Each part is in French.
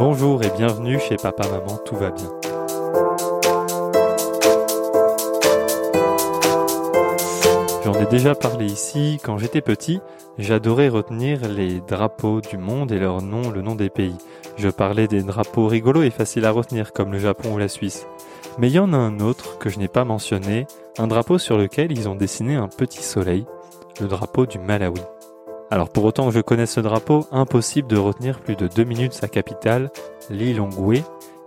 Bonjour et bienvenue chez Papa Maman, tout va bien. J'en ai déjà parlé ici, quand j'étais petit, j'adorais retenir les drapeaux du monde et leur nom, le nom des pays. Je parlais des drapeaux rigolos et faciles à retenir, comme le Japon ou la Suisse. Mais il y en a un autre que je n'ai pas mentionné, un drapeau sur lequel ils ont dessiné un petit soleil, le drapeau du Malawi. Alors pour autant que je connaisse ce drapeau, impossible de retenir plus de deux minutes sa capitale, Lilongwe,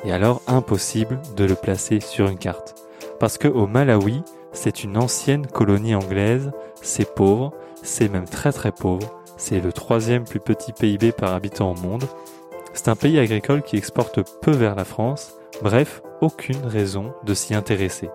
et alors impossible de le placer sur une carte. Parce que au Malawi, c'est une ancienne colonie anglaise, c'est pauvre, c'est même très très pauvre, c'est le troisième plus petit PIB par habitant au monde, c'est un pays agricole qui exporte peu vers la France, bref, aucune raison de s'y intéresser.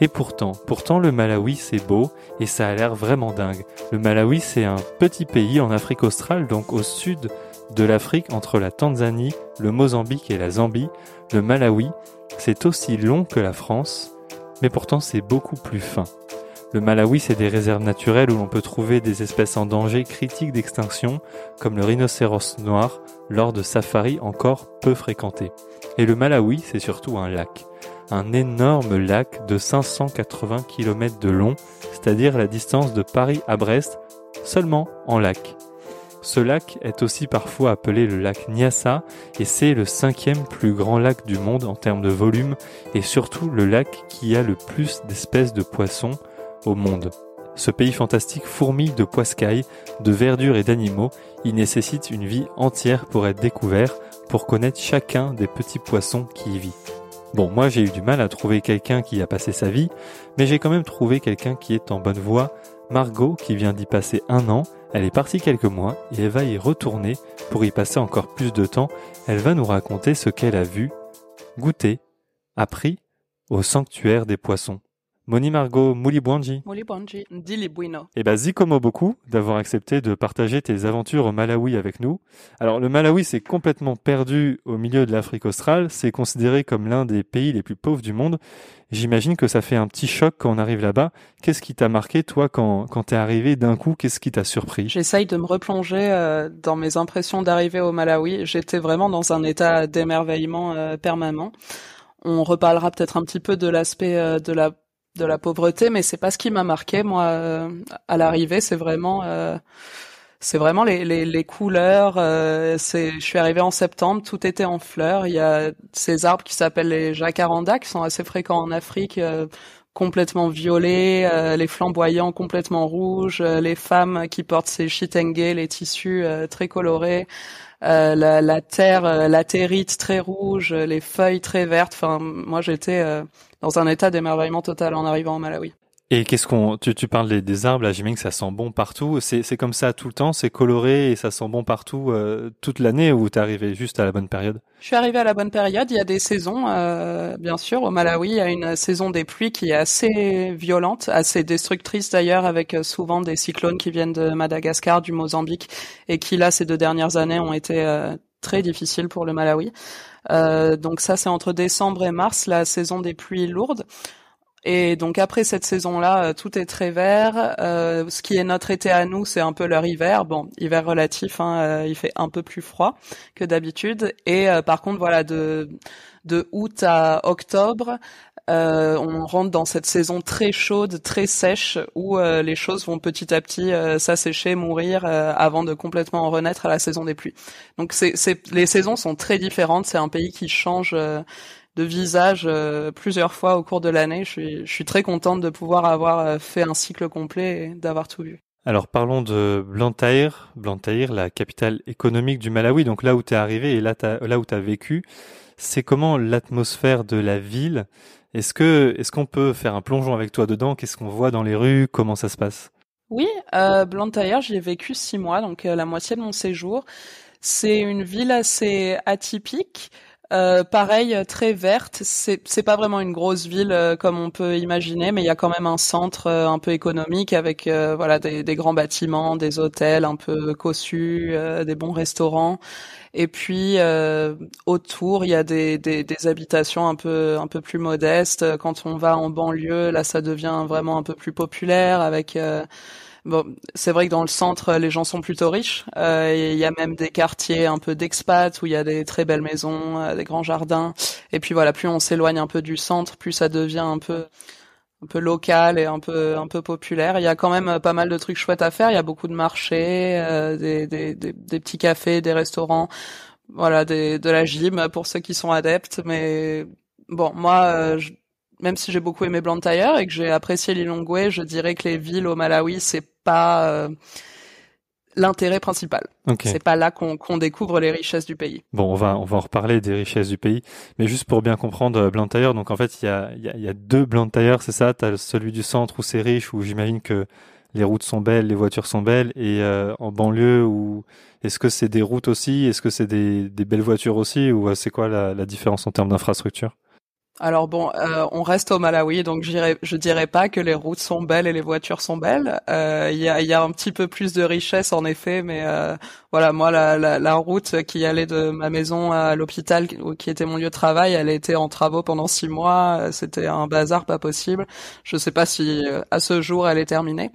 Et pourtant, pourtant le Malawi c'est beau et ça a l'air vraiment dingue. Le Malawi c'est un petit pays en Afrique australe, donc au sud de l'Afrique entre la Tanzanie, le Mozambique et la Zambie. Le Malawi c'est aussi long que la France, mais pourtant c'est beaucoup plus fin. Le Malawi, c'est des réserves naturelles où l'on peut trouver des espèces en danger critique d'extinction, comme le rhinocéros noir, lors de safaris encore peu fréquentés. Et le Malawi, c'est surtout un lac un énorme lac de 580 km de long, c'est-à-dire la distance de Paris à Brest, seulement en lac. Ce lac est aussi parfois appelé le lac Nyassa et c'est le cinquième plus grand lac du monde en termes de volume et surtout le lac qui a le plus d'espèces de poissons au monde. Ce pays fantastique fourmille de poiscailles, de verdure et d'animaux, il nécessite une vie entière pour être découvert, pour connaître chacun des petits poissons qui y vit. Bon, moi j'ai eu du mal à trouver quelqu'un qui a passé sa vie, mais j'ai quand même trouvé quelqu'un qui est en bonne voie, Margot qui vient d'y passer un an, elle est partie quelques mois et elle va y retourner pour y passer encore plus de temps, elle va nous raconter ce qu'elle a vu, goûté, appris au sanctuaire des poissons. Moni Margot Mulibwanji. Mulibwanji, Dili Bueno. Eh ben, Zikomo beaucoup d'avoir accepté de partager tes aventures au Malawi avec nous. Alors, le Malawi s'est complètement perdu au milieu de l'Afrique australe. C'est considéré comme l'un des pays les plus pauvres du monde. J'imagine que ça fait un petit choc quand on arrive là-bas. Qu'est-ce qui t'a marqué, toi, quand, quand t'es arrivé d'un coup? Qu'est-ce qui t'a surpris? J'essaye de me replonger euh, dans mes impressions d'arriver au Malawi. J'étais vraiment dans un état d'émerveillement euh, permanent. On reparlera peut-être un petit peu de l'aspect euh, de la de la pauvreté, mais c'est pas ce qui m'a marqué moi euh, à l'arrivée. C'est vraiment, euh, c'est vraiment les, les, les couleurs. Euh, c'est, je suis arrivée en septembre, tout était en fleurs. Il y a ces arbres qui s'appellent les jacarandas, qui sont assez fréquents en Afrique, complètement violets, les flamboyants complètement rouges, les femmes qui portent ces chitenge, les tissus très colorés. Euh, la, terre, euh, la territe très rouge, les feuilles très vertes. Enfin, moi, j'étais euh, dans un état d'émerveillement total en arrivant au Malawi. Et qu'est-ce qu'on, tu, tu parles des, arbres là, j'imagine que ça sent bon partout. C'est, comme ça tout le temps, c'est coloré et ça sent bon partout euh, toute l'année ou t'es arrivé juste à la bonne période? Je suis arrivé à la bonne période. Il y a des saisons, euh, bien sûr. Au Malawi, il y a une saison des pluies qui est assez violente, assez destructrice d'ailleurs, avec euh, souvent des cyclones qui viennent de Madagascar, du Mozambique, et qui là ces deux dernières années ont été euh, très difficiles pour le Malawi. Donc ça, c'est entre décembre et mars, la saison des pluies lourdes. Et donc après cette saison-là, euh, tout est très vert. Euh, ce qui est notre été à nous, c'est un peu leur hiver. Bon, hiver relatif, hein, euh, il fait un peu plus froid que d'habitude. Et euh, par contre, voilà, de de août à octobre, on rentre dans cette saison très chaude, très sèche, où les choses vont petit à petit s'assécher, mourir, avant de complètement en renaître à la saison des pluies. Donc c'est, les saisons sont très différentes. C'est un pays qui change de visage euh, plusieurs fois au cours de l'année. Je suis, je suis très contente de pouvoir avoir euh, fait un cycle complet et d'avoir tout vu. Alors parlons de Blantyre, Blantyre, la capitale économique du Malawi, donc là où tu es arrivé et là, là où tu as vécu. C'est comment l'atmosphère de la ville? Est-ce que est-ce qu'on peut faire un plongeon avec toi dedans? Qu'est-ce qu'on voit dans les rues? Comment ça se passe? Oui, euh, Blantyre, j'y ai vécu six mois, donc euh, la moitié de mon séjour. C'est une ville assez atypique. Euh, pareil, très verte. C'est pas vraiment une grosse ville euh, comme on peut imaginer, mais il y a quand même un centre euh, un peu économique avec voilà des, des, grands bâtiments, des hôtels un peu cossus, des bons restaurants. Et puis autour, il y a des, des, des, habitations un peu un peu plus modestes. Quand on va en banlieue, là, ça devient vraiment un peu plus populaire avec Bon, c'est vrai que dans le centre, les gens sont plutôt riches. Euh, il y a même des quartiers un peu d'expats où il y a des très belles maisons, euh, des grands jardins. Et puis voilà, plus on s'éloigne un peu du centre, plus ça devient un peu un peu local et un peu populaire. Il y a quand même pas mal de trucs chouettes à faire. Il y a beaucoup de marchés, euh, des, petits cafés, des restaurants, voilà, des, de la gym pour ceux qui sont adeptes. Mais bon, moi, euh, même si j'ai beaucoup aimé Blantyre et que j'ai apprécié Lilongwe, je dirais que les villes au Malawi, c'est pas euh, l'intérêt principal. C'est pas là qu'on découvre les richesses du pays. Bon, on va on va en reparler des richesses du pays, mais juste pour bien comprendre euh, Blantyre, donc en fait il y a il y a, y a deux Blantyre, c'est ça? T'as celui du centre où c'est riche, où j'imagine que les routes sont belles, les voitures sont belles, et euh, en banlieue où est-ce que c'est des routes aussi, est-ce que c'est des, des belles voitures aussi, ou c'est quoi la, la différence en termes d'infrastructure? Alors bon, euh, on reste au Malawi, donc je dirais pas que les routes sont belles et les voitures sont belles. Euh, il y, a, y, a, un petit peu plus de richesse en effet, mais euh, voilà, moi la, la, la, route qui allait de ma maison à l'hôpital, qui était mon lieu de travail, elle été en travaux pendant six mois. C'était un bazar pas possible. Je sais pas si à ce jour elle est terminée.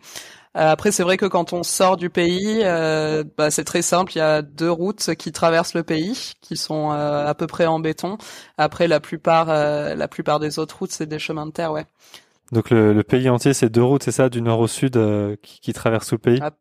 Euh, après, c'est vrai que quand on sort du pays, euh, bah, c'est très simple. Il y a deux routes qui traversent le pays, qui sont euh, à peu près en béton. Après, la plupart, la plupart des autres routes, c'est des chemins de terre, ouais. Donc le, le pays entier, c'est deux routes, c'est ça, du nord au sud, qui, qui traversent tout le pays? À,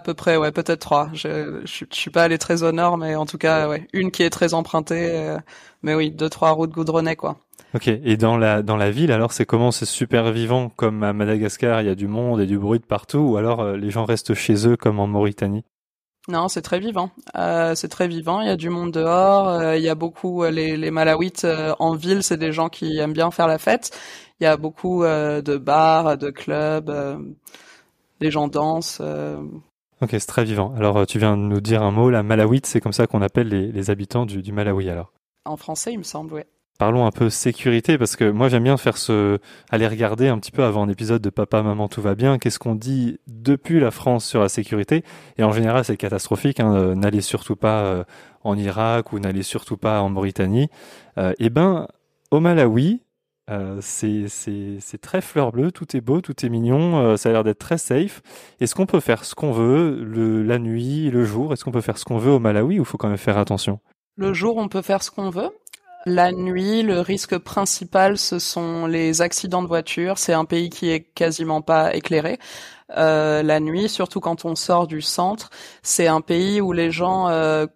peu près, ouais, peut-être trois. Je, je, suis pas allé très au nord, mais en tout cas, ouais, une qui est très empruntée. mais oui, deux, trois routes goudronnées, quoi. Ok. Et dans la dans la ville, alors c'est comment C'est super vivant comme à Madagascar, il y a du monde et du bruit de partout, ou alors euh, les gens restent chez eux comme en Mauritanie? Non, c'est très vivant. Euh, c'est très vivant. Il y a du monde dehors. Euh, il y a beaucoup les, les Malawites en ville. C'est des gens qui aiment bien faire la fête. Il y a beaucoup de bars, de clubs. les gens dansent. Ok, c'est très vivant. Alors, tu viens de nous dire un mot. La Malawite, c'est comme ça qu'on appelle les, les habitants du, du Malawi. Alors. En français, il me semble, oui. Parlons un peu sécurité parce que moi j'aime bien faire ce aller regarder un petit peu avant un épisode de Papa Maman tout va bien qu'est-ce qu'on dit depuis la France sur la sécurité? Et en général c'est catastrophique hein, euh, n'allez surtout pas euh, en Irak ou n'allez surtout pas en Mauritanie euh, eh ben au Malawi euh, c'est très fleur bleue tout est beau tout est mignon ça a l'air d'être très safe est-ce qu'on peut faire ce qu'on veut le la nuit le jour? Est-ce qu'on peut faire ce qu'on veut au Malawi ou faut quand même faire attention? Le jour, on peut faire ce qu'on veut. La nuit, le risque principal, ce sont les accidents de voiture. C'est un pays qui est quasiment pas éclairé. Euh, la nuit, surtout quand on sort du centre, c'est un pays où les gens euh,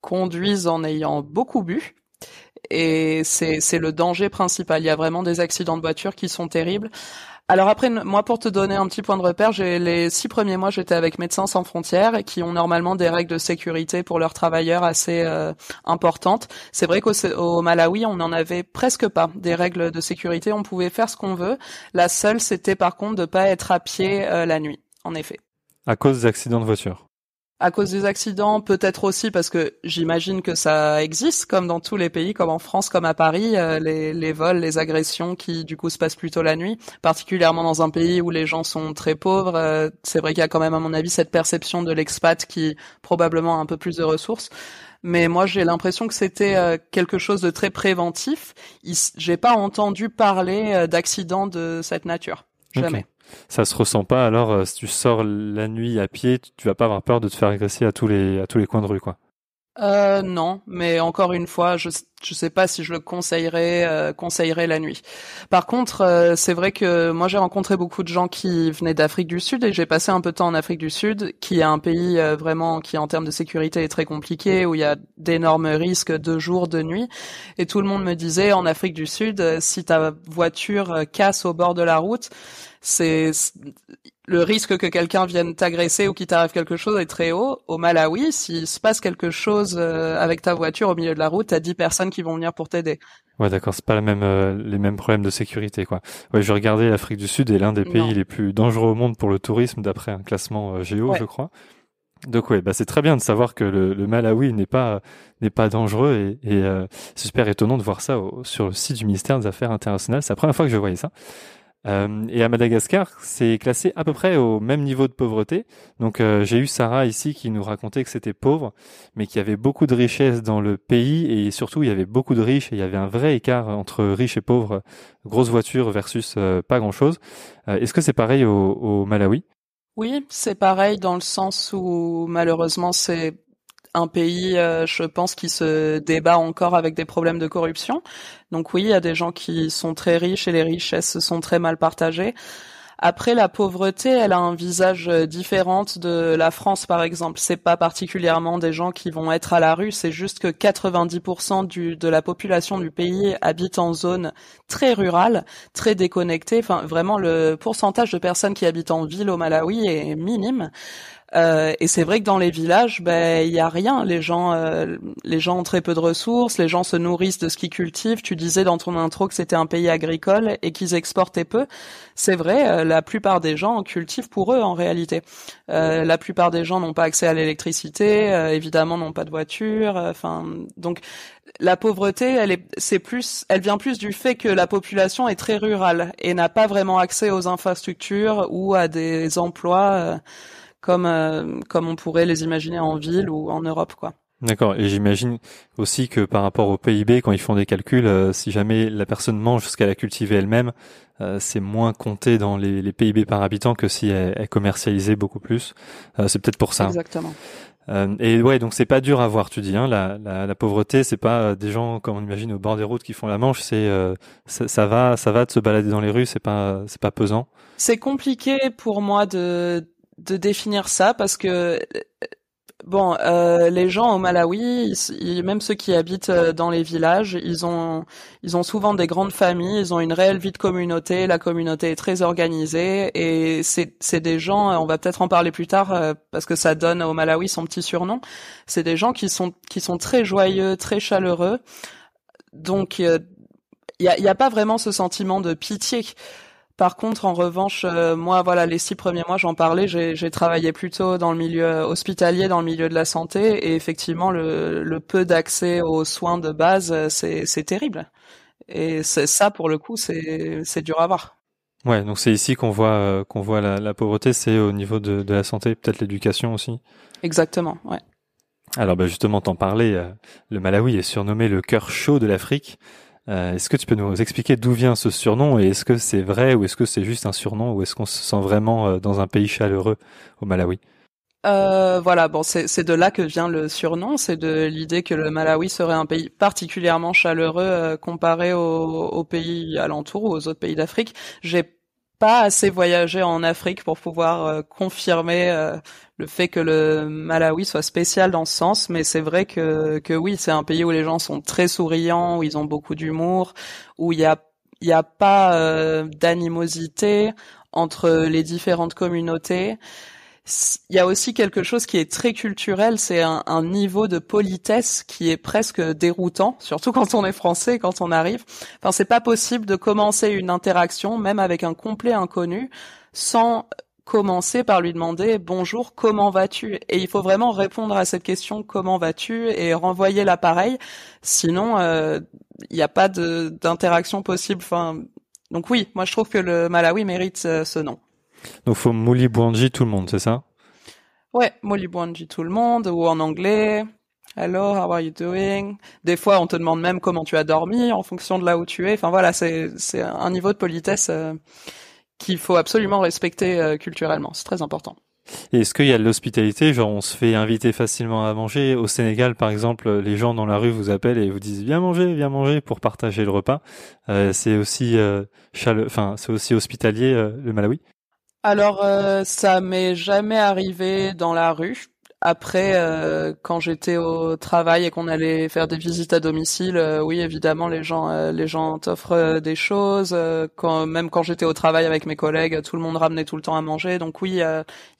conduisent en ayant beaucoup bu. Et c'est le danger principal. Il y a vraiment des accidents de voiture qui sont terribles. Alors après, moi, pour te donner un petit point de repère, j'ai les six premiers mois, j'étais avec Médecins sans frontières qui ont normalement des règles de sécurité pour leurs travailleurs assez euh, importantes. C'est vrai qu'au Malawi, on n'en avait presque pas des règles de sécurité. On pouvait faire ce qu'on veut. La seule, c'était par contre de pas être à pied euh, la nuit. En effet. À cause d'accidents de voiture à cause des accidents, peut-être aussi parce que j'imagine que ça existe, comme dans tous les pays, comme en France, comme à Paris, euh, les, vols, les agressions qui du coup se passent plutôt la nuit, particulièrement dans un pays où les gens sont très pauvres. Euh, c'est vrai qu'il y a quand même, à mon avis, cette perception de l'expat qui probablement a un peu plus de ressources. Mais moi, j'ai l'impression que c'était euh, quelque chose de très préventif. J'ai pas entendu parler d'accidents de cette nature. Jamais ça se ressent pas. Alors, euh, si tu sors la nuit à pied, tu vas pas avoir peur de te faire agresser à tous les à tous les coins de rue, quoi. Euh, non, mais encore une fois, je je sais pas si je le conseillerais euh, conseillerais la nuit. Par contre, euh, c'est vrai que moi j'ai rencontré beaucoup de gens qui venaient d'Afrique du Sud et j'ai passé un peu de temps en Afrique du Sud, qui est un pays vraiment qui en termes de sécurité est très compliqué, où il y a d'énormes risques de jour, de nuit, et tout le monde me disait en Afrique du Sud, si ta voiture casse au bord de la route, c'est le risque que quelqu'un vienne t'agresser ou qu'il t'arrive quelque chose est très haut. Au Malawi, s'il se passe quelque chose euh, avec ta voiture au milieu de la route, t'as 10 personnes qui vont venir pour t'aider. Ouais, d'accord, c'est pas la même, euh, les mêmes problèmes de sécurité, quoi. Ouais, je regardais l'Afrique du Sud est l'un des pays les plus dangereux au monde pour le tourisme d'après un classement euh, Géo, je crois. Donc ouais, bah c'est très bien de savoir que le, Malawi n'est pas n'est pas dangereux et, et c'est super étonnant de voir ça sur le site du ministère des Affaires internationales. C'est la première fois que je voyais ça. Euh, et à Madagascar, c'est classé à peu près au même niveau de pauvreté. Donc euh, j'ai eu Sarah ici qui nous racontait que c'était pauvre, mais qu'il y avait beaucoup de richesses dans le pays et surtout il y avait beaucoup de riches et il y avait un vrai écart entre riches et pauvres, grosse voiture versus euh, pas grand-chose. Est-ce que c'est pareil au, au Malawi? Oui, c'est pareil dans le sens où malheureusement c'est un pays, euh, je pense, qui se débat encore avec des problèmes de corruption. Donc oui, il y a des gens qui sont très riches et les richesses sont très mal partagées. Après, la pauvreté, elle a un visage euh, différent de la France, par exemple. C'est pas particulièrement des gens qui vont être à la rue, c'est juste que 90% du, de la population du pays habite en zone très rurale, très déconnectée. Enfin, vraiment, le pourcentage de personnes qui habitent en ville au Malawi est minime. Euh, et c'est vrai que dans les villages, ben il y a rien. Les gens, euh, les gens ont très peu de ressources. Les gens se nourrissent de ce qu'ils cultivent. Tu disais dans ton intro que c'était un pays agricole et qu'ils exportaient peu. C'est vrai. Euh, la plupart des gens cultivent pour eux en réalité. la plupart des gens n'ont pas accès à l'électricité. évidemment, n'ont pas de voiture. Enfin, donc la pauvreté, elle est, c'est plus, elle vient plus du fait que la population est très rurale et n'a pas vraiment accès aux infrastructures ou à des emplois comme euh, comme on pourrait les imaginer en ville ou en Europe, quoi. D'accord. Et j'imagine aussi que par rapport au PIB, quand ils font des calculs, euh, si jamais la personne mange ce qu'elle a cultivé elle-même, euh, c'est moins compté dans les, les, PIB par habitant que si elle, elle commercialisait beaucoup plus. c'est peut-être pour ça. Exactement. et ouais, donc c'est pas dur à voir, tu dis. Hein, la, la, la pauvreté, c'est pas des gens comme on imagine au bord des routes qui font la manche. C'est ça, ça, va, ça va de se balader dans les rues. C'est pas, c'est pas pesant. C'est compliqué pour moi de de définir ça parce que bon, euh, les gens au Malawi, même ceux qui habitent euh, dans les villages, ils ont ils ont souvent des grandes familles, ils ont une réelle vie de communauté, la communauté est très organisée et c'est c'est des gens, on va peut-être en parler plus tard euh, parce que ça donne au Malawi son petit surnom. C'est des gens qui sont qui sont très joyeux, très chaleureux. Donc il y a, y a pas vraiment ce sentiment de pitié. Par contre, en revanche, euh, moi, voilà, les six premiers mois, j'en parlais, j'ai travaillé plutôt dans le milieu hospitalier, dans le milieu de la santé, et effectivement, le, peu d'accès aux soins de base, c'est terrible. Et ça, pour le coup, c'est dur à voir. Ouais, donc c'est ici qu'on voit euh, qu'on voit la, pauvreté, c'est au niveau de, de la santé, peut-être l'éducation aussi. Exactement, ouais. Alors, bah justement, t'en parlais, euh, le Malawi est surnommé le cœur chaud de l'Afrique. Euh, est-ce que tu peux nous expliquer d'où vient ce surnom et est-ce que c'est vrai ou est-ce que c'est juste un surnom ou est-ce qu'on se sent vraiment euh, dans un pays chaleureux au Malawi? Euh, voilà, bon, c'est de là que vient le surnom, c'est de l'idée que le Malawi serait un pays particulièrement chaleureux comparé aux, pays alentours ou aux autres pays d'Afrique. J'ai pas assez voyagé en Afrique pour pouvoir confirmer le fait que le Malawi soit spécial dans ce sens, mais c'est vrai que, que oui, c'est un pays où les gens sont très souriants, où ils ont beaucoup d'humour, où il a il n'y a pas euh, d'animosité entre les différentes communautés. Il y a aussi quelque chose qui est très culturel, c'est un, niveau de politesse qui est presque déroutant, surtout quand on est français, quand on arrive. Enfin, c'est pas possible de commencer une interaction, même avec un complet inconnu, sans commencer par lui demander bonjour, comment vas-tu? Et il faut vraiment répondre à cette question comment vas-tu? et renvoyer l'appareil. Sinon, il euh, n'y a pas d'interaction possible. Enfin, donc oui, moi je trouve que le Malawi mérite euh, ce nom. Donc faut Moli Bwanji tout le monde, c'est ça? Ouais, Moli Bwanji tout le monde ou en anglais. Hello, how are you doing? Des fois, on te demande même comment tu as dormi en fonction de là où tu es. Enfin voilà, c'est c'est un niveau de politesse. Euh, qu'il faut absolument respecter euh, culturellement. C'est très important. Et est-ce qu'il y a de l'hospitalité? Genre, on se fait inviter facilement à manger. Au Sénégal, par exemple, les gens dans la rue vous appellent et vous disent viens manger, viens manger pour partager le repas. Euh, c'est aussi enfin, c'est aussi hospitalier le Malawi? Alors, ça m'est jamais arrivé dans la rue. Après, euh, quand j'étais au travail et qu'on allait faire des visites à domicile, euh, oui, évidemment, les gens, euh, les gens t'offrent des choses. quand, même quand j'étais au travail avec mes collègues, tout le monde ramenait tout le temps à manger. Donc oui, il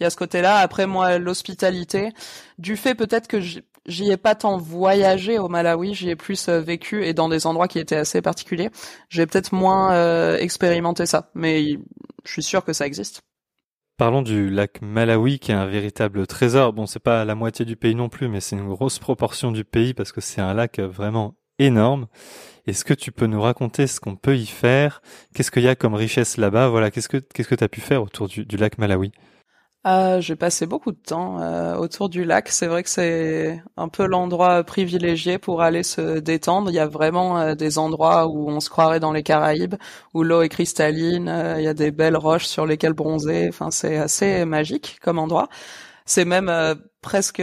y a ce côté-là. Après, moi, l'hospitalité, du fait peut-être que j'y ai pas tant voyagé au Malawi, j'y ai plus vécu et dans des endroits qui étaient assez particuliers. J'ai peut-être moins expérimenté ça, mais je suis sûr que ça existe. Parlons du lac Malawi qui est un véritable trésor. Bon, c'est pas la moitié du pays non plus, mais c'est une grosse proportion du pays parce que c'est un lac vraiment énorme. Est-ce que tu peux nous raconter ce qu'on peut y faire? Qu'est-ce qu'il y a comme richesse là-bas? Voilà, qu'est-ce que qu'est-ce que tu as pu faire autour du, lac Malawi? Euh, J'ai passé beaucoup de temps euh, autour du lac. C'est vrai que c'est un peu l'endroit privilégié pour aller se détendre. Il y a vraiment euh, des endroits où on se croirait dans les Caraïbes, où l'eau est cristalline. Euh, il y a des belles roches sur lesquelles bronzer. Enfin, c'est assez magique comme endroit. C'est même presque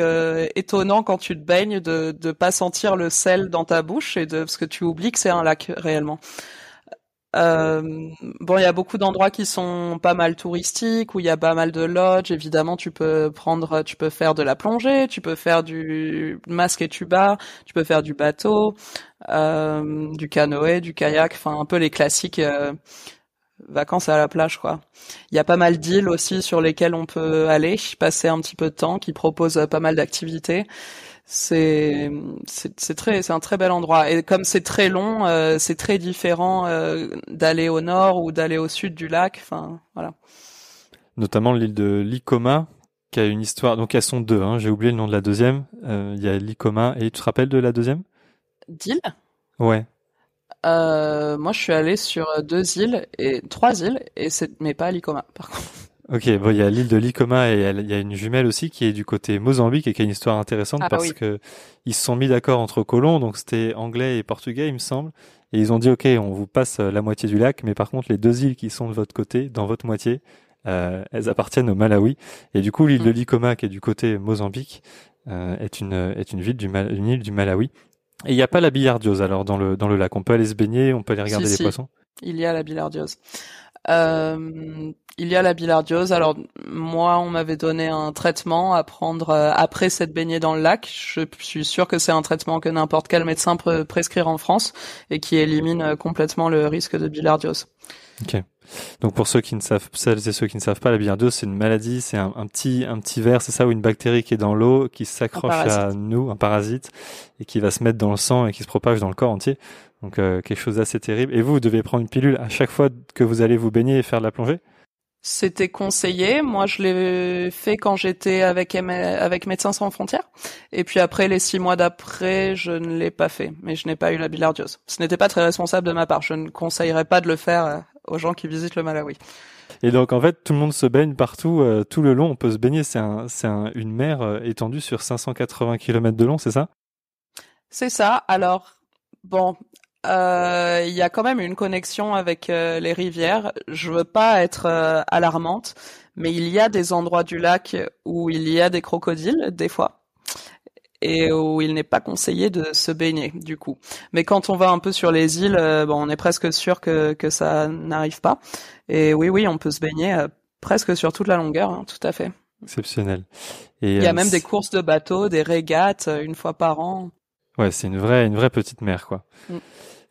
étonnant quand tu te baignes de de pas sentir le sel dans ta bouche et de parce que tu oublies que c'est un lac réellement. Euh, bon, il y a beaucoup d'endroits qui sont pas mal touristiques, où il y a pas mal de lodges. Évidemment, tu peux prendre, tu peux faire de la plongée, tu peux faire du masque et tuba, tu peux faire du bateau, euh, du canoë, du kayak, enfin un peu les classiques euh, vacances à la plage, quoi. Il y a pas mal d'îles aussi sur lesquelles on peut aller, passer un petit peu de temps, qui proposent pas mal d'activités. C'est c'est très c'est un très bel endroit. Et comme c'est très long euh, c'est très différent euh, d'aller au nord ou d'aller au sud du lac enfin voilà. Notamment l'île de Likoma qui a une histoire donc elles sont deux hein, j'ai oublié le nom de la deuxième. Euh, il y a Likoma et tu te rappelles de la deuxième? D'île ouais moi je suis allé sur deux îles et trois îles et c'est mais pas à Likoma par contre Ok, bon, il y a l'île de Likoma et il y a une jumelle aussi qui est du côté Mozambique et qui a une histoire intéressante ah, parce que ils se sont mis d'accord entre colons, donc c'était anglais et portugais, il me semble, et ils ont dit ok, on vous passe euh, la moitié du lac, mais par contre les deux îles qui sont de votre côté, dans votre moitié, euh, elles appartiennent au Malawi. Et du coup, l'île de mm. Likoma qui est du côté Mozambique euh, est une est une ville du une île du Malawi. Et il n'y a pas la billardiose alors dans le dans le lac. On peut aller se baigner, on peut aller regarder les poissons. Il y a la billardiose. Euh, il y a la bilhardiose. Alors moi, on m'avait donné un traitement à prendre euh, après cette baignée dans le lac. Je suis sûr que c'est un traitement que n'importe quel médecin peut prescrire en France et qui élimine euh, complètement le risque de bilhardiose. Ok. Donc pour ceux qui ne savent, celles et ceux qui ne savent pas, la bilhardiose c'est une maladie, c'est un, petit un petit verre, c'est ça, ou une bactérie qui est dans l'eau, qui s'accroche à nous, un parasite, et qui va se mettre dans le sang et qui se propage dans le corps entier. Donc euh, quelque chose d'assez terrible. Et vous, vous devez prendre une pilule à chaque fois que vous allez vous baigner et faire de la plongée? C'était conseillé. Moi, je l'ai fait quand j'étais avec avec Médecins sans frontières. Et puis après, les six mois d'après, je ne l'ai pas fait. Mais je n'ai pas eu la bilhardiose. Ce n'était pas très responsable de ma part. Je ne conseillerais pas de le faire euh, aux gens qui visitent le Malawi. Et donc en fait, tout le monde se baigne partout, euh, tout le long. On peut se baigner. C'est un, c'est un, une mer étendue sur 580 km de long, c'est ça? C'est ça. Alors bon, euh, il y a quand même une connexion avec euh, les rivières. Je veux pas être euh, alarmante, mais il y a des endroits du lac où il y a des crocodiles des fois et où il n'est pas conseillé de se baigner du coup. Mais quand on va un peu sur les îles, bon, on est presque sûr que que ça n'arrive pas. Et oui, oui, on peut se baigner presque sur toute la longueur, hein, tout à fait. Exceptionnel. Et il y a même des courses de bateaux, des régates une fois par an. Ouais, c'est une vraie une vraie petite mer quoi. Mm.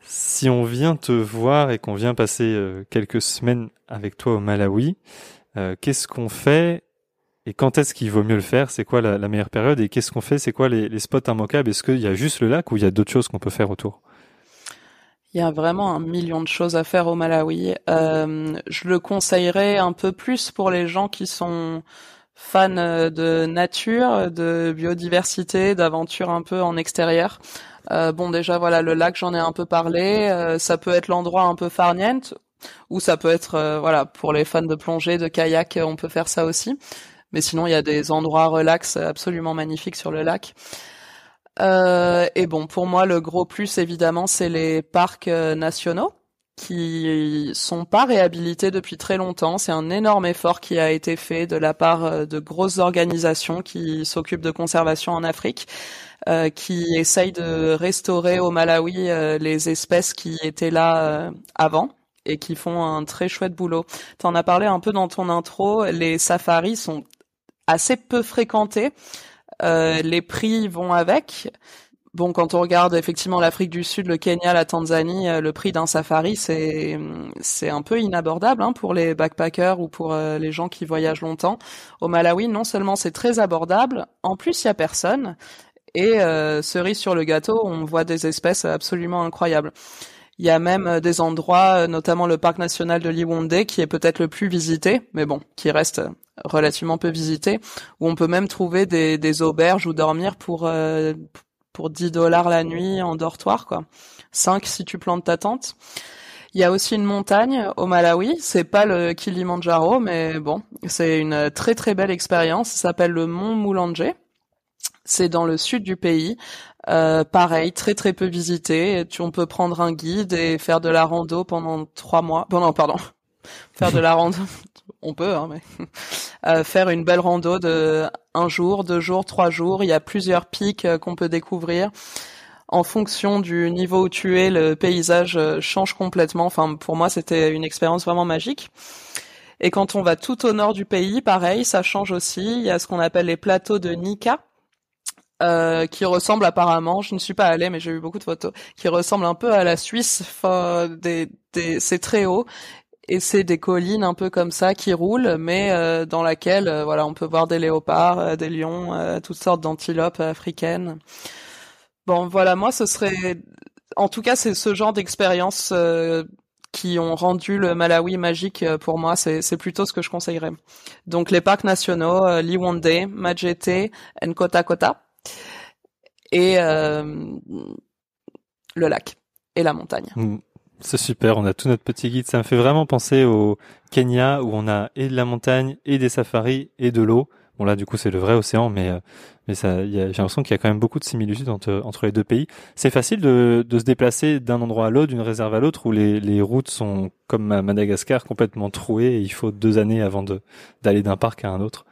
Si on vient te voir et qu'on vient passer euh, quelques semaines avec toi au Malawi, euh, qu'est-ce qu'on fait et quand est-ce qu'il vaut mieux le faire? C'est quoi la, meilleure période? Et qu'est-ce qu'on fait? C'est quoi les, spots immanquables? Est-ce qu'il y a juste le lac ou il y a d'autres choses qu'on peut faire autour? Il y a vraiment un million de choses à faire au Malawi. Euh, je le conseillerais un peu plus pour les gens qui sont fans de nature, de biodiversité, d'aventure un peu en extérieur. Euh, bon, déjà, voilà, le lac, j'en ai un peu parlé. Euh, ça peut être l'endroit un peu farniente, ou ça peut être, euh, voilà, pour les fans de plongée, de kayak, on peut faire ça aussi. Mais sinon, il y a des endroits relax absolument magnifiques sur le lac. et bon, pour moi, le gros plus, évidemment, c'est les parcs nationaux qui sont pas réhabilités depuis très longtemps. C'est un énorme effort qui a été fait de la part de grosses organisations qui s'occupent de conservation en Afrique. Euh, qui essaye de restaurer au Malawi euh, les espèces qui étaient là euh, avant et qui font un très chouette boulot. Tu en as parlé un peu dans ton intro, les safaris sont assez peu fréquentés, les prix vont avec. Bon, quand on regarde effectivement l'Afrique du Sud, le Kenya, la Tanzanie, le prix d'un safari, c'est c'est un peu inabordable hein, pour les backpackers ou pour les gens qui voyagent longtemps. Au Malawi, non seulement c'est très abordable, en plus il y a personne et euh, cerise sur le gâteau, on voit des espèces absolument incroyables. Il y a même euh, des endroits, euh, notamment le parc national de Liwonde, qui est peut-être le plus visité, mais bon, qui reste relativement peu visité, où on peut même trouver des, des auberges ou dormir pour pour 10 dollars la nuit en dortoir, quoi. 5 si tu plantes ta tente. Il y a aussi une montagne au Malawi, c'est pas le Kilimandjaro, mais bon, c'est une très très belle expérience. Ça s'appelle le Mont Moulanje. C'est dans le sud du pays. Euh, pareil, très très peu visité. Tu, on peut prendre un guide et faire de la rando pendant trois mois. Bon non, pardon. faire de la rando. On peut, hein, mais euh, faire une belle rando de un jour, deux jours, trois jours. Il y a plusieurs pics euh, qu'on peut découvrir en fonction du niveau où tu es, le paysage change complètement. Enfin, pour moi, c'était une expérience vraiment magique. Et quand on va tout au nord du pays, pareil, ça change aussi. Il y a ce qu'on appelle les plateaux de Nika, euh, qui ressemblent apparemment, je ne suis pas allée, mais j'ai vu beaucoup de photos, qui ressemblent un peu à la Suisse. Des, des, c'est très haut et c'est des collines un peu comme ça qui roulent, mais euh, dans laquelle, euh, voilà, on peut voir des léopards, des lions, toutes sortes d'antilopes africaines. Bon, voilà, moi, ce serait, en tout cas, c'est ce genre d'expérience euh, qui ont rendu le Malawi magique euh, pour moi. C'est plutôt ce que je conseillerais. Donc, les parcs nationaux, euh, Liwonde, Majete, Nkota Kota, et euh, le lac et la montagne. Mm. C'est super, on a tout notre petit guide. Ça me fait vraiment penser au Kenya où on a et de la montagne et des safaris et de l'eau. Bon là du coup c'est le vrai océan, mais euh, mais ça, j'ai l'impression qu'il y a quand même beaucoup de similitudes entre entre les deux pays. C'est facile de de se déplacer d'un endroit à l'autre, d'une réserve à l'autre, où les les routes sont comme à Madagascar complètement trouées et il faut deux années avant de d'aller d'un parc à un autre.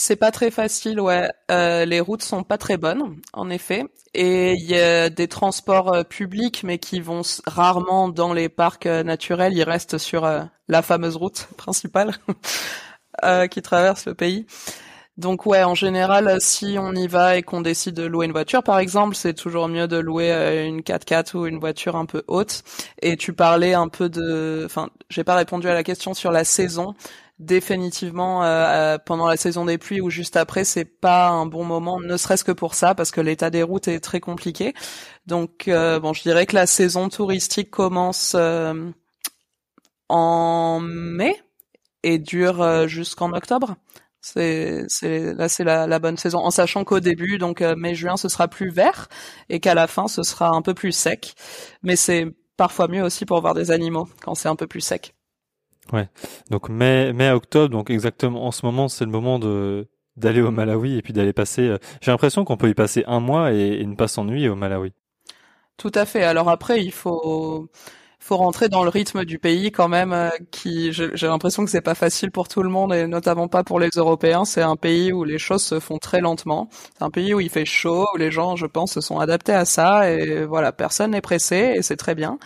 C'est pas très facile, ouais. Euh, les routes sont pas très bonnes, en effet, et il y a des transports euh, publics, mais qui vont rarement dans les parcs naturels. Ils restent sur la fameuse route principale. Euh, qui traverse le pays. Donc ouais, en général, si on y va et qu'on décide de louer une voiture, par exemple, c'est toujours mieux de louer euh, une 4x4 ou une voiture un peu haute. Et tu parlais un peu de, enfin, j'ai pas répondu à la question sur la saison. Définitivement, euh, pendant la saison des pluies ou juste après, c'est pas un bon moment, ne serait-ce que pour ça, parce que l'état des routes est très compliqué. Donc bon, je dirais que la saison touristique commence en mai et dure euh, jusqu'en octobre. C'est, c'est là c'est la, la, bonne saison en sachant qu'au début donc euh, mai-juin ce sera plus vert et qu'à la fin ce sera un peu plus sec. Mais c'est parfois mieux aussi pour voir des animaux quand c'est un peu plus sec. Ouais. Donc mai mai octobre donc exactement en ce moment c'est le moment de d'aller au Malawi et puis d'aller passer. Euh, j'ai l'impression qu'on peut y passer un mois et, et ne pas s'ennuyer au Malawi. Tout à fait. Alors après il faut faut rentrer dans le rythme du pays quand même euh, qui j'ai l'impression que c'est pas facile pour tout le monde et notamment pas pour les Européens c'est un pays où les choses se font très lentement c'est un pays où il fait chaud où les gens je pense se sont adaptés à ça et voilà personne n'est pressé et c'est très bien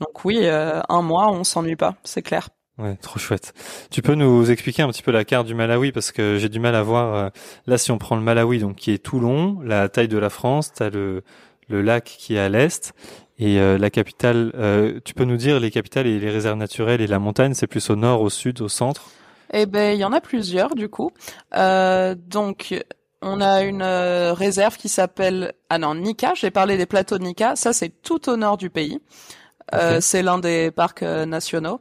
donc oui euh, un mois on s'ennuie pas c'est clair Ouais, trop chouette. Tu peux nous expliquer un petit peu la carte du Malawi parce que j'ai du mal à voir. Euh, là, si on prend le Malawi, donc qui est tout long, la taille de la France, t'as le le lac qui est à l'est et euh, la capitale, euh, tu peux nous dire les capitales et les réserves naturelles et la montagne, c'est plus au nord, au sud, au centre? Eh ben, il y en a plusieurs du coup. Euh, donc, on a une réserve qui s'appelle ah non Nika. J'ai parlé des plateaux de Nika. Ça, c'est tout au nord du pays. C'est l'un des parcs nationaux.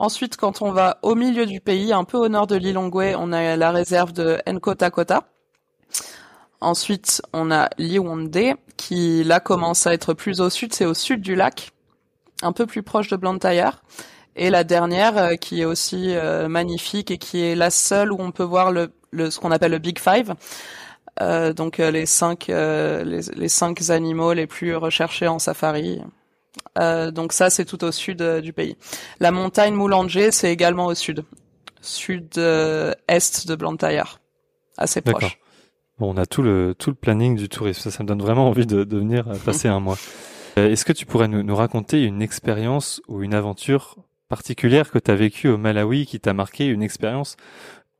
Ensuite, quand on va au milieu du pays, un peu au nord de Lilongwe, on a la réserve de Nkota Kota. Ensuite, on a Liwonde, qui là commence à être plus au sud, c'est au sud du lac, un peu plus proche de Blantyre. Et la dernière, euh, qui est aussi euh, magnifique et qui est la seule où on peut voir le, ce qu'on appelle le Big Five, euh, donc les cinq les, cinq animaux les plus recherchés en safari. Donc ça, c'est tout au sud du pays. La montagne Moulanger, c'est également au sud, sud-est de Blantyre, assez proche. Bon, on a tout le tout le planning du tourisme. Ça, me donne vraiment envie de, de venir euh, passer un mois. Euh, est-ce que tu pourrais nous, nous raconter une expérience ou une aventure particulière que tu as vécue au Malawi qui t'a marqué, une expérience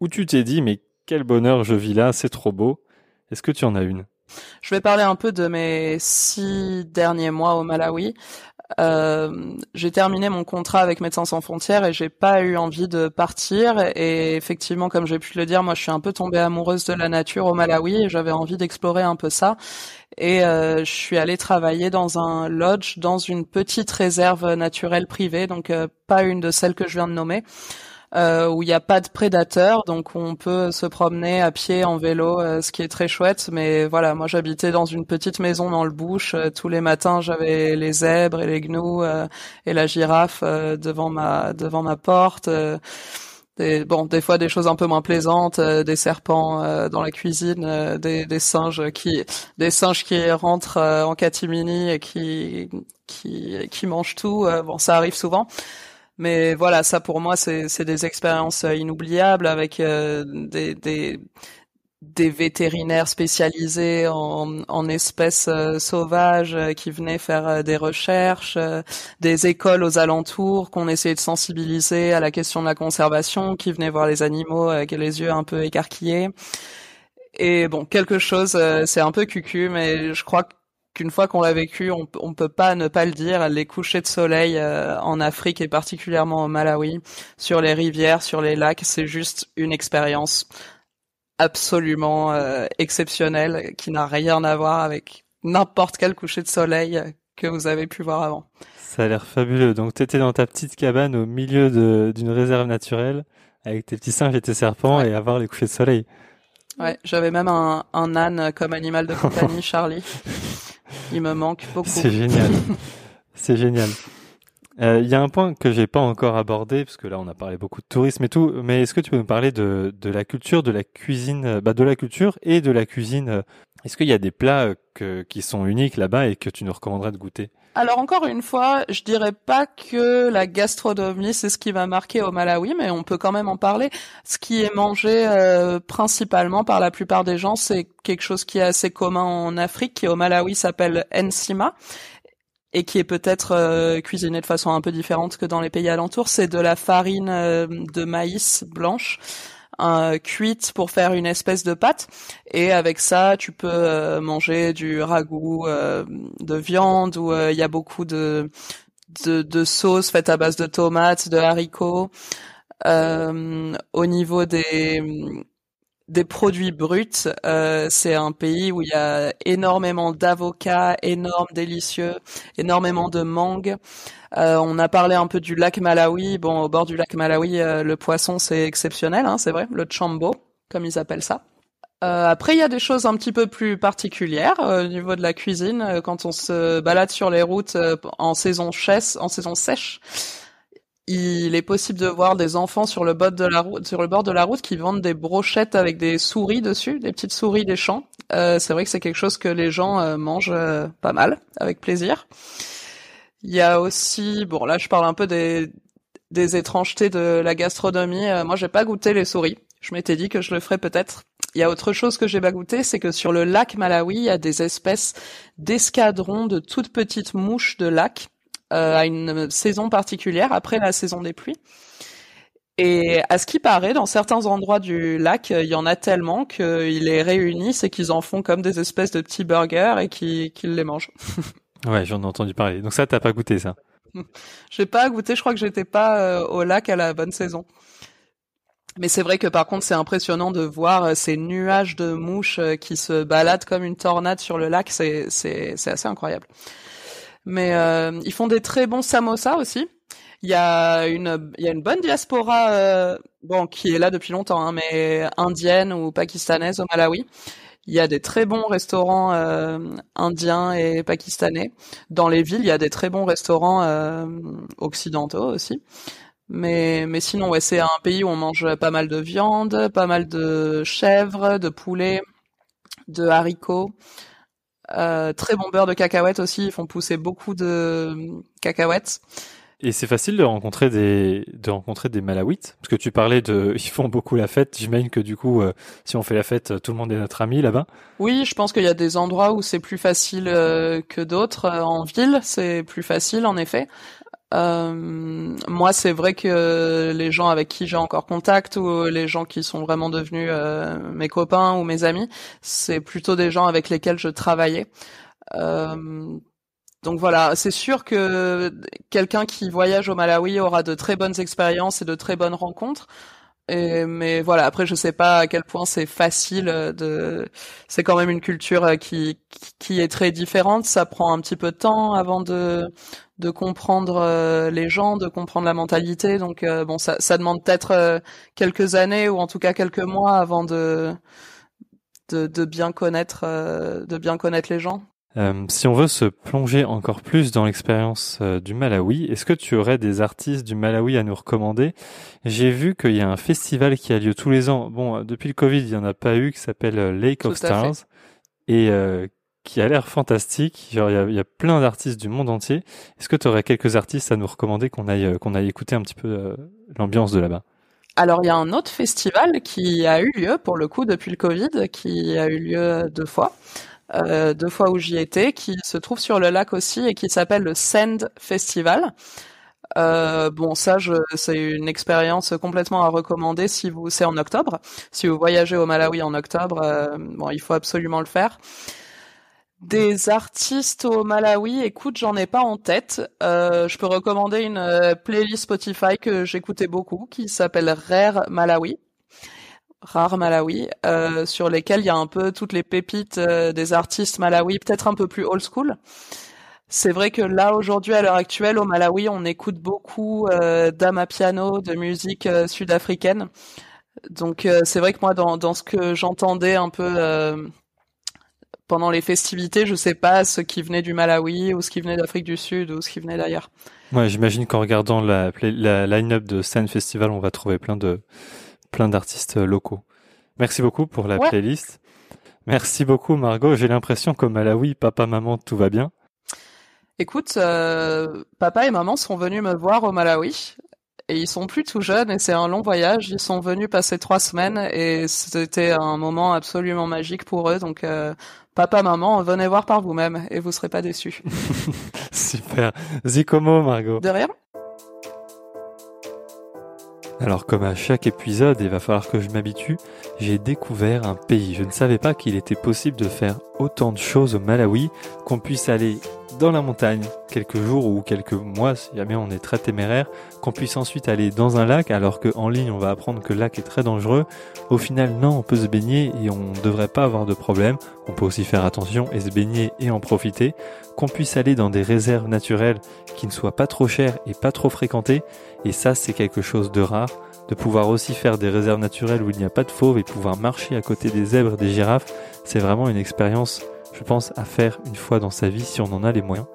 où tu t'es dit mais quel bonheur je vis là, c'est trop beau. Est-ce que tu en as une? Je vais parler un peu de mes six derniers mois au Malawi. Euh, j'ai terminé mon contrat avec Médecins sans frontières et j'ai pas eu envie de partir. Et effectivement, comme j'ai pu le dire, moi je suis un peu tombée amoureuse de la nature au Malawi et j'avais envie d'explorer un peu ça. Et euh, je suis allée travailler dans un lodge, dans une petite réserve naturelle privée, donc euh, pas une de celles que je viens de nommer. Euh, où il n'y a pas de prédateurs, donc on peut se promener à pied, en vélo, euh, ce qui est très chouette. Mais voilà, moi j'habitais dans une petite maison dans le bush. Euh, tous les matins, j'avais les zèbres et les gnous et la girafe devant ma devant ma porte. Des, bon, des fois des choses un peu moins plaisantes, des serpents dans la cuisine, des, des, singes qui, des singes qui rentrent en catimini et qui, qui, qui mangent tout. bon, ça arrive souvent. Mais voilà, ça pour moi, c'est des expériences euh, inoubliables avec euh, des, des, des vétérinaires spécialisés en, en espèces euh, sauvages qui venaient faire des recherches, des écoles aux alentours qu'on essayait de sensibiliser à la question de la conservation, qui venaient voir les animaux avec les yeux un peu écarquillés. Et bon, quelque chose, c'est un peu cucu, mais je crois que qu'une fois qu'on l'a vécu, on, on peut pas ne pas le dire. Les couchers de soleil euh, en Afrique et particulièrement au Malawi, sur les rivières, sur les lacs, c'est juste une expérience absolument euh, exceptionnelle qui n'a rien à voir avec n'importe quel coucher de soleil que vous avez pu voir avant. Ça a l'air fabuleux. Donc tu étais dans ta petite cabane au milieu d'une réserve naturelle avec tes petits singes et tes serpents et avoir les couchers de soleil. Ouais, j'avais même un, un âne comme animal de compagnie, Charlie. Il me manque beaucoup. C'est génial. C'est génial. Il euh, y a un point que j'ai pas encore abordé parce que là on a parlé beaucoup de tourisme et tout, mais est-ce que tu peux nous parler de, de la culture, de la cuisine, euh, bah de la culture et de la cuisine? Euh, Est-ce qu'il y a des plats que, qui sont uniques là-bas et que tu nous recommanderais de goûter? Alors encore une fois, je dirais pas que la gastronomie c'est ce qui va marquer au Malawi, mais on peut quand même en parler. Ce qui est mangé euh, principalement par la plupart des gens, c'est quelque chose qui est assez commun en Afrique, qui au Malawi s'appelle ensima et qui est peut-être euh, cuisiné de façon un peu différente que dans les pays alentours. C'est de la farine euh, de maïs blanche euh, cuite pour faire une espèce de pâte. Et avec ça, tu peux euh, manger du ragoût euh, de viande où il y a beaucoup de, de, de sauces faites à base de tomates, de haricots. au niveau des des produits bruts. Euh, c'est un pays où il y a énormément d'avocats, énormes, délicieux, énormément de mangue. Euh, on a parlé un peu du lac Malawi. Bon, au bord du lac Malawi, euh, le poisson c'est exceptionnel, hein, c'est vrai, le chambo, comme ils appellent ça. après, il y a des choses un petit peu plus particulières au niveau de la cuisine. Quand on se balade sur les routes en saison sèche, en saison sèche, il est possible de voir des enfants sur le bord de la route, sur le bord de la route qui vendent des brochettes avec des souris dessus, des petites souris des champs. Euh, c'est vrai que c'est quelque chose que les gens euh, mangent euh, pas mal, avec plaisir. Il y a aussi, bon là je parle un peu des, des étrangetés de la gastronomie. moi j'ai pas goûté les souris. Je m'étais dit que je le ferais peut-être. Il y a autre chose que j'ai pas goûté, c'est que sur le lac Malawi, il y a des espèces d'escadrons de toutes petites mouches de lac euh, à une saison particulière après la saison des pluies. Et à ce qui paraît, dans certains endroits du lac, il y en a tellement qu'ils les réunissent et qu'ils en font comme des espèces de petits burgers et qu'ils les mangent. ouais, j'en ai entendu parler. Donc ça, t'as pas goûté ça J'ai pas goûté. Je crois que j'étais pas euh, au lac à la bonne saison. Mais c'est vrai que par contre, c'est impressionnant de voir euh, ces nuages de mouches qui se baladent comme une tornade sur le lac. C'est assez incroyable. Mais euh, ils font des très bons samosas aussi. Il y a une, il y a une bonne diaspora, euh, bon, qui est là depuis longtemps, hein, mais indienne ou pakistanaise au Malawi. Il y a des très bons restaurants euh, indiens et pakistanais. Dans les villes, il y a des très bons restaurants euh, occidentaux aussi. Mais, mais sinon, ouais, c'est un pays où on mange pas mal de viande, pas mal de chèvres, de poulet, de haricots. Euh, très bon beurre de cacahuètes aussi, ils font pousser beaucoup de cacahuètes. Et c'est facile de rencontrer des de rencontrer des Malawites parce que tu parlais de ils font beaucoup la fête. J'imagine que du coup euh, si on fait la fête, tout le monde est notre ami là-bas. Oui, je pense qu'il y a des endroits où c'est plus facile euh, que d'autres. En ville, c'est plus facile en effet. Euh, moi, c'est vrai que les gens avec qui j'ai encore contact ou les gens qui sont vraiment devenus euh, mes copains ou mes amis, c'est plutôt des gens avec lesquels je travaillais. Euh, donc voilà, c'est sûr que quelqu'un qui voyage au Malawi aura de très bonnes expériences et de très bonnes rencontres. Et, mais voilà, après je sais pas à quel point c'est facile de. C'est quand même une culture qui qui est très différente. Ça prend un petit peu de temps avant de de comprendre euh, les gens, de comprendre la mentalité. Donc euh, bon, ça, ça demande peut-être euh, quelques années ou en tout cas quelques mois avant de de, de bien connaître de bien connaître les gens. Euh, si on veut se plonger encore plus dans l'expérience euh, du Malawi, est-ce que tu aurais des artistes du Malawi à nous recommander? J'ai vu qu'il y a un festival qui a lieu tous les ans. Bon, euh, depuis le Covid, il n'y en a pas eu, qui s'appelle Lake of Stars et qui a l'air fantastique. Il y a, plein d'artistes du monde entier. Est-ce que tu aurais quelques artistes à nous recommander qu'on aille qu'on aille écouter un petit peu l'ambiance de là-bas? Alors il y a un autre festival qui a eu lieu pour le coup depuis le Covid, qui a eu lieu deux fois. Euh, deux fois où j'y étais, qui se trouve sur le lac aussi et qui s'appelle le Sand Festival. Euh, bon, ça, c'est une expérience complètement à recommander si vous, c'est en octobre. Si vous voyagez au Malawi en octobre, euh, bon, il faut absolument le faire. Des artistes au Malawi, écoute, j'en ai pas en tête. Euh, je peux recommander une playlist Spotify que j'écoutais beaucoup, qui s'appelle Rare Malawi rare Malawi, euh, sur lesquels il y a un peu toutes les pépites euh, des artistes Malawi, peut-être un peu plus old school. C'est vrai que là aujourd'hui, à l'heure actuelle, au Malawi, on écoute beaucoup euh, piano, de musique euh, sud-africaine. Donc c'est vrai que moi, dans, dans ce que j'entendais un peu pendant les festivités, je sais pas ce qui venait du Malawi ou ce qui venait d'Afrique du Sud ou ce qui venait d'ailleurs. Ouais, j'imagine qu'en regardant la, la line-up de Scène Festival, on va trouver plein de plein d'artistes locaux. Merci beaucoup pour la playlist. Merci beaucoup Margot. J'ai l'impression qu'au Malawi, papa, maman, tout va bien. Écoute, euh, papa et maman sont venus me voir au Malawi et ils sont plus tout jeunes et c'est un long voyage. Ils sont venus passer trois semaines et c'était un moment absolument magique pour eux. Donc euh, papa, maman, venez voir par vous-même et vous serez pas déçus. Super. Zikomo, Margot. De rien. Alors comme à chaque épisode, il va falloir que je m'habitue, j'ai découvert un pays. Je ne savais pas qu'il était possible de faire autant de choses au Malawi, qu'on puisse aller dans la montagne quelques jours ou quelques mois si jamais on est très téméraire, qu'on puisse ensuite aller dans un lac alors qu'en ligne on va apprendre que le lac est très dangereux. Au final non, on peut se baigner et on ne devrait pas avoir de problème. On peut aussi faire attention et se baigner et en profiter. Qu'on puisse aller dans des réserves naturelles qui ne soient pas trop chères et pas trop fréquentées. Et ça c'est quelque chose de rare de pouvoir aussi faire des réserves naturelles où il n'y a pas de fauves et pouvoir marcher à côté des zèbres, des girafes, c'est vraiment une expérience je pense, à faire une fois dans sa vie si on en a les moyens.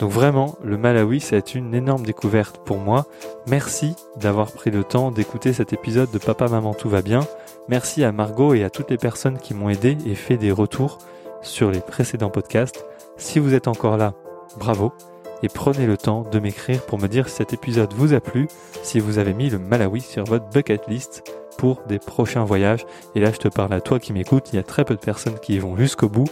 Donc vraiment, le Malawi, ça a été une énorme découverte pour moi. Merci d'avoir pris le temps d'écouter cet épisode de Papa Maman Tout va bien. Merci à Margot et à toutes les personnes qui m'ont aidé et fait des retours sur les précédents podcasts. Si vous êtes encore là, bravo. Et prenez le temps de m'écrire pour me dire si cet épisode vous a plu, si vous avez mis le Malawi sur votre bucket list pour des prochains voyages. Et là, je te parle à toi qui m'écoutes, il y a très peu de personnes qui y vont jusqu'au bout.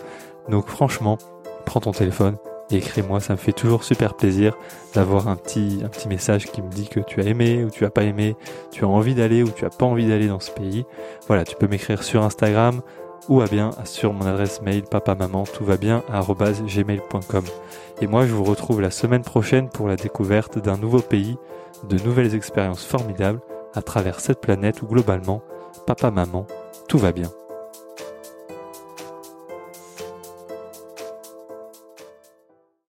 Donc franchement, prends ton téléphone et écris-moi, ça me fait toujours super plaisir d'avoir un petit, un petit message qui me dit que tu as aimé ou tu as pas aimé, tu as envie d'aller ou tu as pas envie d'aller dans ce pays. Voilà, tu peux m'écrire sur Instagram ou à bien sur mon adresse mail papa maman tout va bien gmail.com. Et moi je vous retrouve la semaine prochaine pour la découverte d'un nouveau pays, de nouvelles expériences formidables à travers cette planète où globalement, papa, maman, tout va bien.